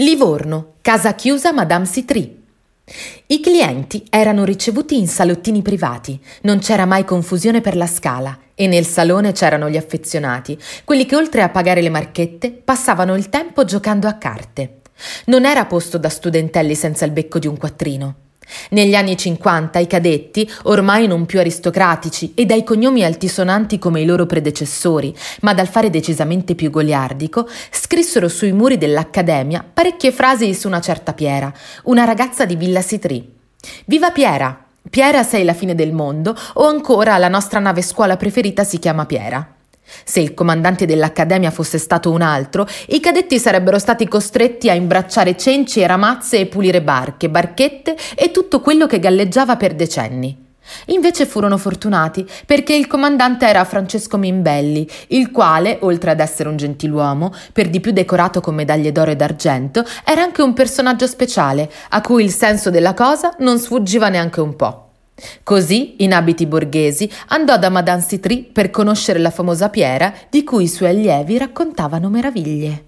Livorno, casa chiusa Madame Citri. I clienti erano ricevuti in salottini privati, non c'era mai confusione per la scala e nel salone c'erano gli affezionati, quelli che oltre a pagare le marchette passavano il tempo giocando a carte. Non era posto da studentelli senza il becco di un quattrino. Negli anni 50 i cadetti, ormai non più aristocratici e dai cognomi altisonanti come i loro predecessori, ma dal fare decisamente più goliardico, scrissero sui muri dell'Accademia parecchie frasi su una certa Piera, una ragazza di Villa Sitri. Viva Piera! Piera sei la fine del mondo o ancora la nostra nave scuola preferita si chiama Piera. Se il comandante dell'Accademia fosse stato un altro, i cadetti sarebbero stati costretti a imbracciare cenci e ramazze e pulire barche, barchette e tutto quello che galleggiava per decenni. Invece furono fortunati perché il comandante era Francesco Mimbelli, il quale, oltre ad essere un gentiluomo, per di più decorato con medaglie d'oro e d'argento, era anche un personaggio speciale, a cui il senso della cosa non sfuggiva neanche un po'. Così, in abiti borghesi, andò da Madame Citri per conoscere la famosa Piera di cui i suoi allievi raccontavano meraviglie.